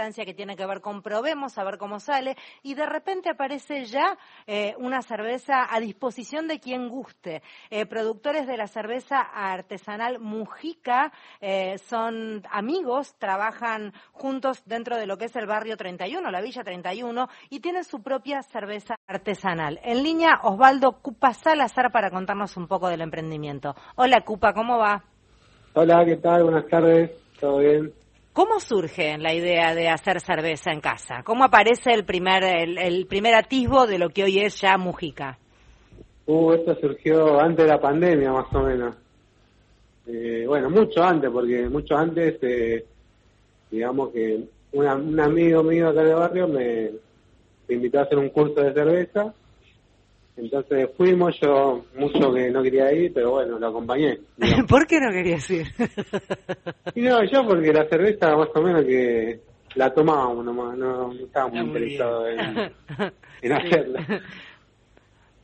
que tiene que ver con probemos, a ver cómo sale, y de repente aparece ya eh, una cerveza a disposición de quien guste. Eh, productores de la cerveza artesanal Mujica eh, son amigos, trabajan juntos dentro de lo que es el barrio 31, la Villa 31, y tienen su propia cerveza artesanal. En línea, Osvaldo Cupa Salazar para contarnos un poco del emprendimiento. Hola Cupa, ¿cómo va? Hola, ¿qué tal? Buenas tardes, ¿todo bien? ¿Cómo surge la idea de hacer cerveza en casa? ¿Cómo aparece el primer, el, primer atisbo de lo que hoy es ya Mujica? Uh, esto surgió antes de la pandemia, más o menos. Eh, bueno, mucho antes, porque mucho antes, eh, digamos que un amigo mío acá del barrio me, me invitó a hacer un curso de cerveza entonces fuimos, yo mucho que no quería ir, pero bueno, lo acompañé. ¿Por qué no querías ir? y no, yo porque la cerveza más o menos que la tomábamos nomás, no, estábamos muy interesados en, hacerla.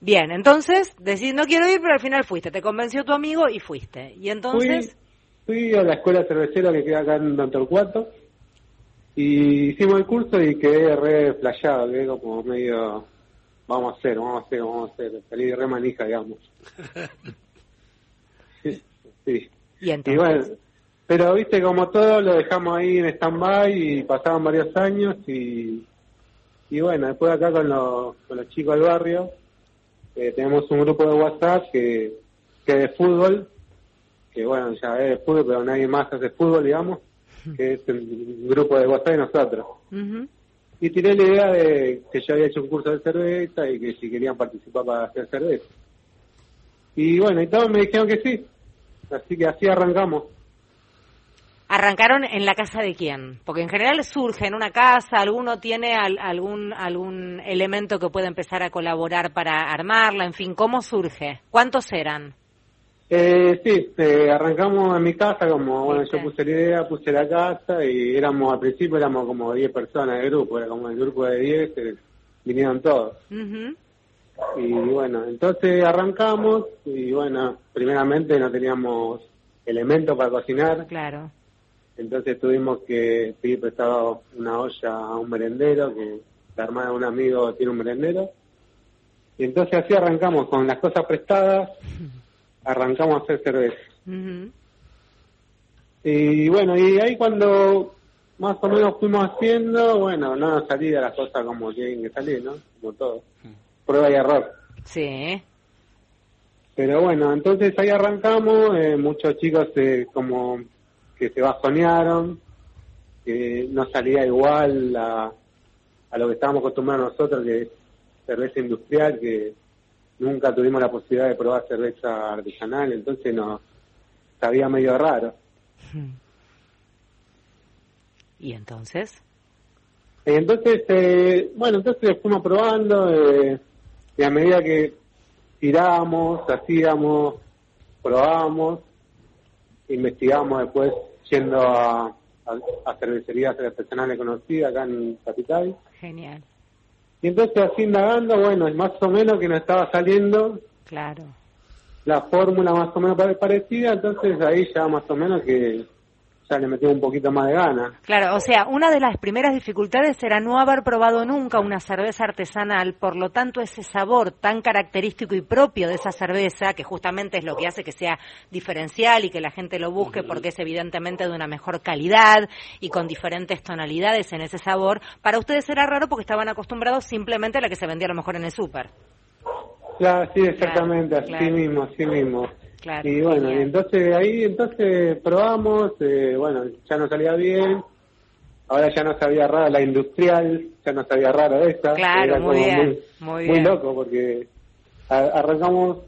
Bien, entonces decís no quiero ir, pero al final fuiste, te convenció tu amigo y fuiste. Y entonces... Fui, a la escuela cervecera que queda acá en Torcuato y hicimos el curso y quedé re flayado, quedé como medio vamos a hacer, vamos a hacer, vamos a hacer, salí de re manija, digamos. sí. ¿Y, bueno, pero viste, como todo lo dejamos ahí en stand-by y pasaban varios años y, y bueno, después acá con los, con los chicos del barrio, eh, tenemos un grupo de WhatsApp que, que es de fútbol, que bueno, ya es de fútbol, pero nadie más hace fútbol, digamos, que es el grupo de WhatsApp de nosotros y tiré la idea de que yo había hecho un curso de cerveza y que si querían participar para hacer cerveza. Y bueno, y todos me dijeron que sí. Así que así arrancamos. ¿Arrancaron en la casa de quién? Porque en general surge en una casa, alguno tiene algún, algún elemento que puede empezar a colaborar para armarla, en fin, ¿cómo surge? ¿Cuántos eran? Eh, sí, eh, arrancamos en mi casa, como bueno, yo puse la idea, puse la casa y éramos, al principio éramos como 10 personas de grupo, era como el grupo de 10, vinieron todos. Y bueno, entonces arrancamos y bueno, primeramente no teníamos elementos para cocinar. Claro. Entonces tuvimos que pedir prestado una olla a un merendero, que la hermana de un amigo tiene un merendero. Y entonces así arrancamos con las cosas prestadas arrancamos a hacer cerveza. Y bueno, y ahí cuando más o menos fuimos haciendo, bueno, no salía las cosas como tienen que salir, ¿no? Como todo. Prueba y error. Sí. Pero bueno, entonces ahí arrancamos, eh, muchos chicos eh, como que se bajonearon, que no salía igual a, a lo que estábamos acostumbrados nosotros, que es cerveza industrial, que nunca tuvimos la posibilidad de probar cerveza artesanal, entonces nos sabía medio raro. ¿Y entonces? Entonces, eh, bueno, entonces fuimos probando eh, y a medida que tirábamos, hacíamos, probábamos, investigamos después yendo a, a, a cervecerías artesanales conocidas acá en Capital. Genial. Y entonces así indagando, bueno, es más o menos que nos estaba saliendo. Claro. La fórmula más o menos parecida, entonces ahí ya más o menos que ya le metí un poquito más de ganas. Claro, o sea, una de las primeras dificultades era no haber probado nunca una cerveza artesanal, por lo tanto ese sabor tan característico y propio de esa cerveza, que justamente es lo que hace que sea diferencial y que la gente lo busque porque es evidentemente de una mejor calidad y con diferentes tonalidades en ese sabor, para ustedes era raro porque estaban acostumbrados simplemente a la que se vendía a lo mejor en el súper. Claro, sí, exactamente, así mismo, así mismo y bueno, y entonces ahí entonces probamos, eh, bueno, ya no salía bien, ahora ya no sabía raro la industrial, ya no sabía raro esta. Claro, muy, bien, muy, muy, loco porque arrancamos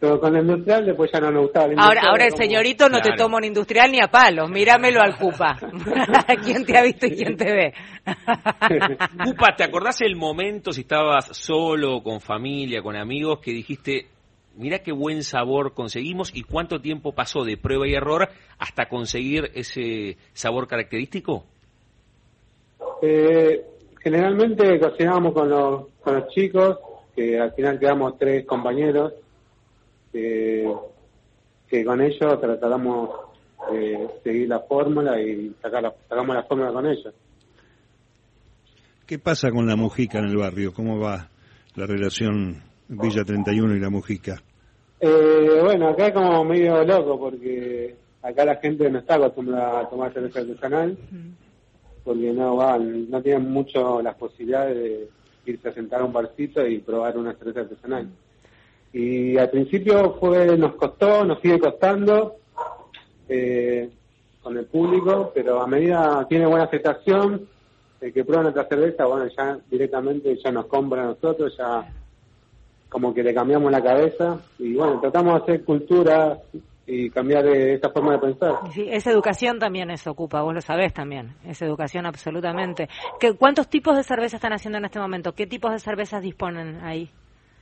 todo con la industrial, después ya no nos gustaba. ahora, ahora el señorito no te toma un industrial ni a palos, míramelo al Cupa. ¿Quién te ha visto y quién te ve? Cupa, ¿te acordás el momento si estabas solo, con familia, con amigos, que dijiste, mira qué buen sabor conseguimos y cuánto tiempo pasó de prueba y error hasta conseguir ese sabor característico. Eh, generalmente cocinábamos con los, con los chicos, que al final quedamos tres compañeros, que con ellos tratamos de seguir la fórmula y sacar la, sacamos la fórmula con ellos. ¿Qué pasa con la Mujica en el barrio? ¿Cómo va la relación Villa 31 y la Mujica? Eh, bueno, acá es como medio loco porque acá la gente no está acostumbrada a tomar cerveza artesanal porque no van, no tienen mucho las posibilidades de irse a sentar a un barcito y probar una cerveza artesanal. Y al principio fue nos costó, nos sigue costando eh, con el público, pero a medida tiene buena aceptación, el que prueba nuestra cerveza, bueno, ya directamente ya nos compra a nosotros, ya como que le cambiamos la cabeza y bueno, tratamos de hacer cultura y cambiar esa forma de pensar. Sí, esa educación también eso ocupa, vos lo sabés también, esa educación absolutamente. ¿Qué, ¿Cuántos tipos de cerveza están haciendo en este momento? ¿Qué tipos de cervezas disponen ahí?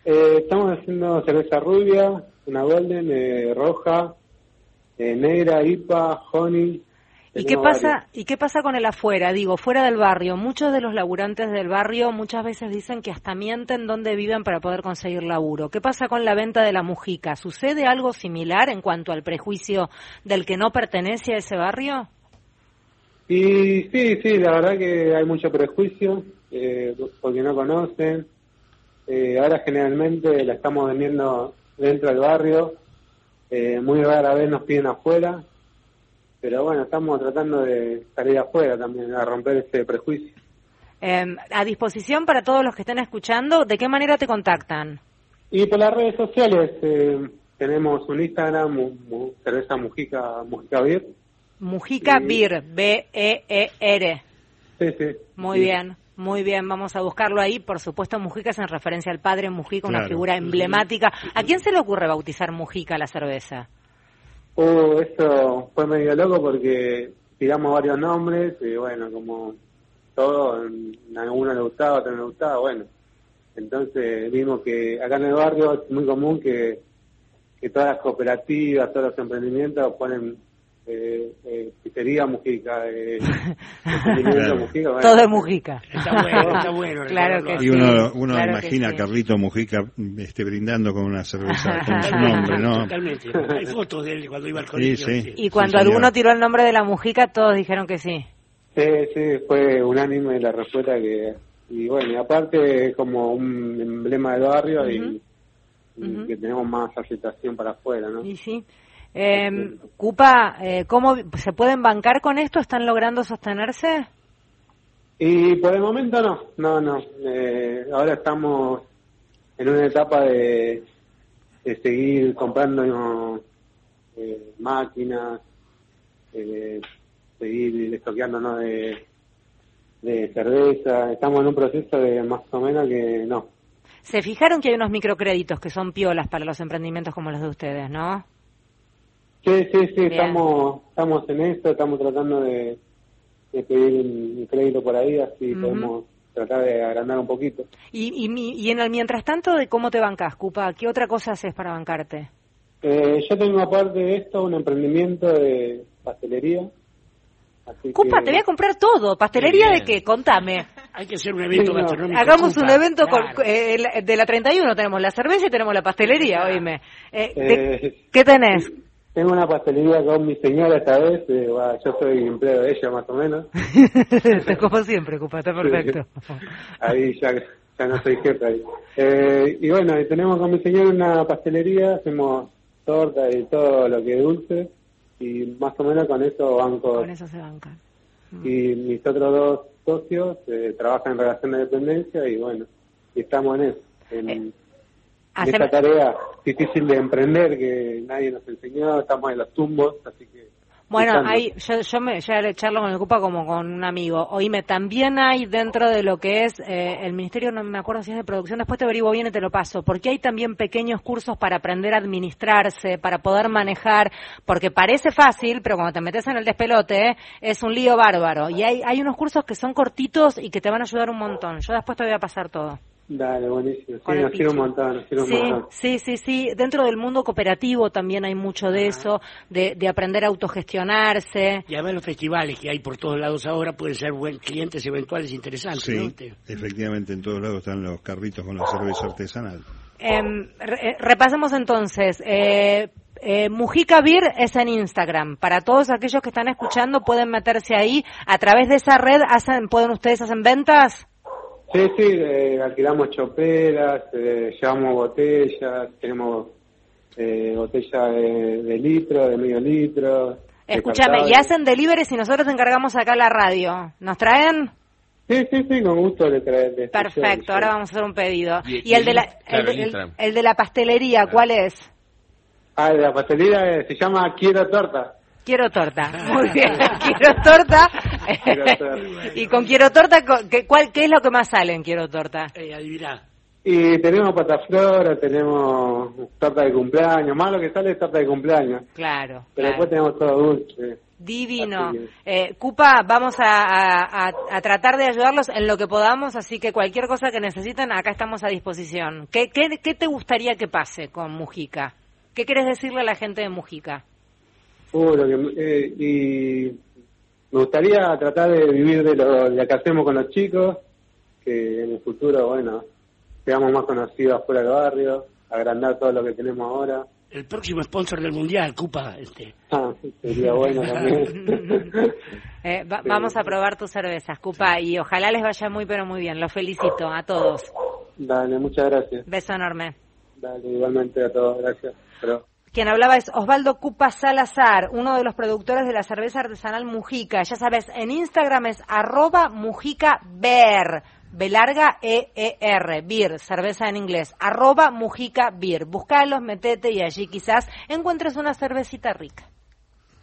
Eh, estamos haciendo cerveza rubia, una golden, eh, roja, eh, negra, IPA, honey, ¿Y qué pasa y qué pasa con el afuera? Digo, fuera del barrio. Muchos de los laburantes del barrio muchas veces dicen que hasta mienten dónde viven para poder conseguir laburo. ¿Qué pasa con la venta de la mujica? ¿Sucede algo similar en cuanto al prejuicio del que no pertenece a ese barrio? Y sí, sí, la verdad que hay mucho prejuicio eh, porque no conocen. Eh, ahora generalmente la estamos vendiendo dentro del barrio. Eh, muy rara vez nos piden afuera pero bueno, estamos tratando de salir afuera también, a romper ese prejuicio. Em, a disposición para todos los que estén escuchando, ¿de qué manera te contactan? Y por las redes sociales eh, tenemos un Instagram, cerveza Mujica, Mujica Beer. Mujica Beer, B-E-E-R. Sí, sí. Muy bien. Muy bien, vamos a buscarlo ahí. Por supuesto, Mujica es en referencia al padre Mujica, una figura emblemática. ¿A quién se le ocurre bautizar Mujica la cerveza? Uh, eso fue medio loco porque tiramos varios nombres y bueno, como todo, a alguno le gustaba, a otro no le gustaba, bueno. Entonces vimos que acá en el barrio es muy común que, que todas las cooperativas, todos los emprendimientos ponen eh, eh, pizzería Mujica, eh, Mujica todo es Mujica. Está bueno, está bueno. claro que y uno, uno imagina a Carlito Mujica este, brindando con una cerveza con su nombre, ¿no? Totalmente. Hay fotos de él cuando iba al colegio. Sí, sí. Y cuando alguno tiró el nombre de la Mujica, todos dijeron que sí. Sí, sí, fue unánime la respuesta que... Y bueno, y aparte como un emblema del barrio y, que tenemos más aceptación para afuera, ¿no? Y sí. Eh, Cupa, eh, ¿cómo se pueden bancar con esto? ¿Están logrando sostenerse? Y por el momento no, no, no. Eh, ahora estamos en una etapa de, seguir comprando eh, máquinas, eh, seguir estoqueándonos de, de cerveza. Estamos en un proceso de más o menos que no. Se fijaron que hay unos microcréditos que son piolas para los emprendimientos como los de ustedes, ¿no? Sí, sí, sí, estamos, estamos en esto, estamos tratando de, pedir un, crédito por ahí, así podemos tratar de agrandar un poquito. ¿Y, y, y en el mientras tanto, de cómo te bancas, Cupa? ¿Qué otra cosa haces para bancarte? Eh, yo tengo aparte de esto un emprendimiento de pastelería. Cupa, te voy a comprar todo. ¿Pastelería de qué? Contame. Hay que hacer un evento gastronómico. Hagamos un evento con, eh, de la 31. Tenemos la cerveza y tenemos la pastelería, oíme. Eh, eh, ¿Qué tenés? Tengo una pastelería con mi señora esta vez, eh, yo soy empleo de ella más o menos. Como siempre, Cupa, está perfecto. Ahí ya, ya no soy jefe ahí. Eh, y bueno, tenemos con mi señora una pastelería, hacemos torta y todo lo que es dulce, y más o menos con eso banco. Con eso se banca. Y mis otros dos socios eh, trabajan en relación de dependencia y bueno, estamos en eso. En, esta tarea difícil de emprender que nadie nos enseñó, estamos en los tumbos, así que... Bueno, hay, yo, yo me ya charlo con el CUPA como con un amigo. Oíme, también hay dentro de lo que es eh, el Ministerio, no me acuerdo si es de producción, después te averiguo bien y te lo paso, porque hay también pequeños cursos para aprender a administrarse, para poder manejar, porque parece fácil, pero cuando te metes en el despelote es un lío bárbaro. Y hay, hay unos cursos que son cortitos y que te van a ayudar un montón. Yo después te voy a pasar todo. Dale, buenísimo. Sí, nos quiero un montón, sí, Sí, sí, sí. Dentro del mundo cooperativo también hay mucho de eso, de, de aprender a autogestionarse. Y además los festivales que hay por todos lados ahora pueden ser buen, clientes eventuales interesantes. Sí, efectivamente, en todos lados están los carritos con la cerveza artesanal. Em, eh, repasemos entonces. Eh, eh, Mujica Beer es en Instagram. Para todos aquellos que están escuchando pueden meterse ahí. A través de esa red hacen, pueden ustedes hacen ventas. Sí, sí, eh, alquilamos choperas, eh, llevamos botellas, tenemos eh, botellas de, de litro, de medio litro. Escúchame, y hacen deliveries y nosotros encargamos acá la radio. ¿Nos traen? Sí, sí, sí, con gusto le trae. Perfecto, ahora vamos a hacer un pedido. ¿Y, el, de la, el, de la pastelería, cuál es? Ah, el de la pastelería eh, se llama Quiero Torta. Quiero torta. Muy bien. quiero torta. y con quiero torta, ¿qué, cuál, ¿qué es lo que más sale en quiero torta? Eh, adivina. Y tenemos pataflora, tenemos torta de cumpleaños, más lo que sale es torta de cumpleaños. Claro. Pero después tenemos todo dulce. Divino. Eh, Cupa, vamos a, a, tratar de ayudarlos en lo que podamos, así que cualquier cosa que necesiten, acá estamos a disposición. ¿Qué, qué, qué te gustaría que pase con Mujica? ¿Qué quieres decirle a la gente de Mujica? Eh, y me gustaría tratar de vivir de lo, que hacemos con los chicos, que en el futuro, bueno, seamos más conocidos fuera del barrio, agrandar todo lo que tenemos ahora. El próximo sponsor del mundial, Cupa. Este. Ah, sería bueno también. Eh, vamos a probar tus cervezas, Cupa, y ojalá les vaya muy, pero muy bien. Los felicito a todos. Dale, muchas gracias. Beso enorme. Dale, igualmente a todos, gracias. Quien hablaba es Osvaldo Cupa Salazar, uno de los productores de la cerveza artesanal Mujica. Ya sabes, en Instagram es arroba Mujica Beer, B larga E E R, Beer, cerveza en inglés, arroba Mujica Beer. Buscalos, metete y allí quizás encuentres una cervecita rica.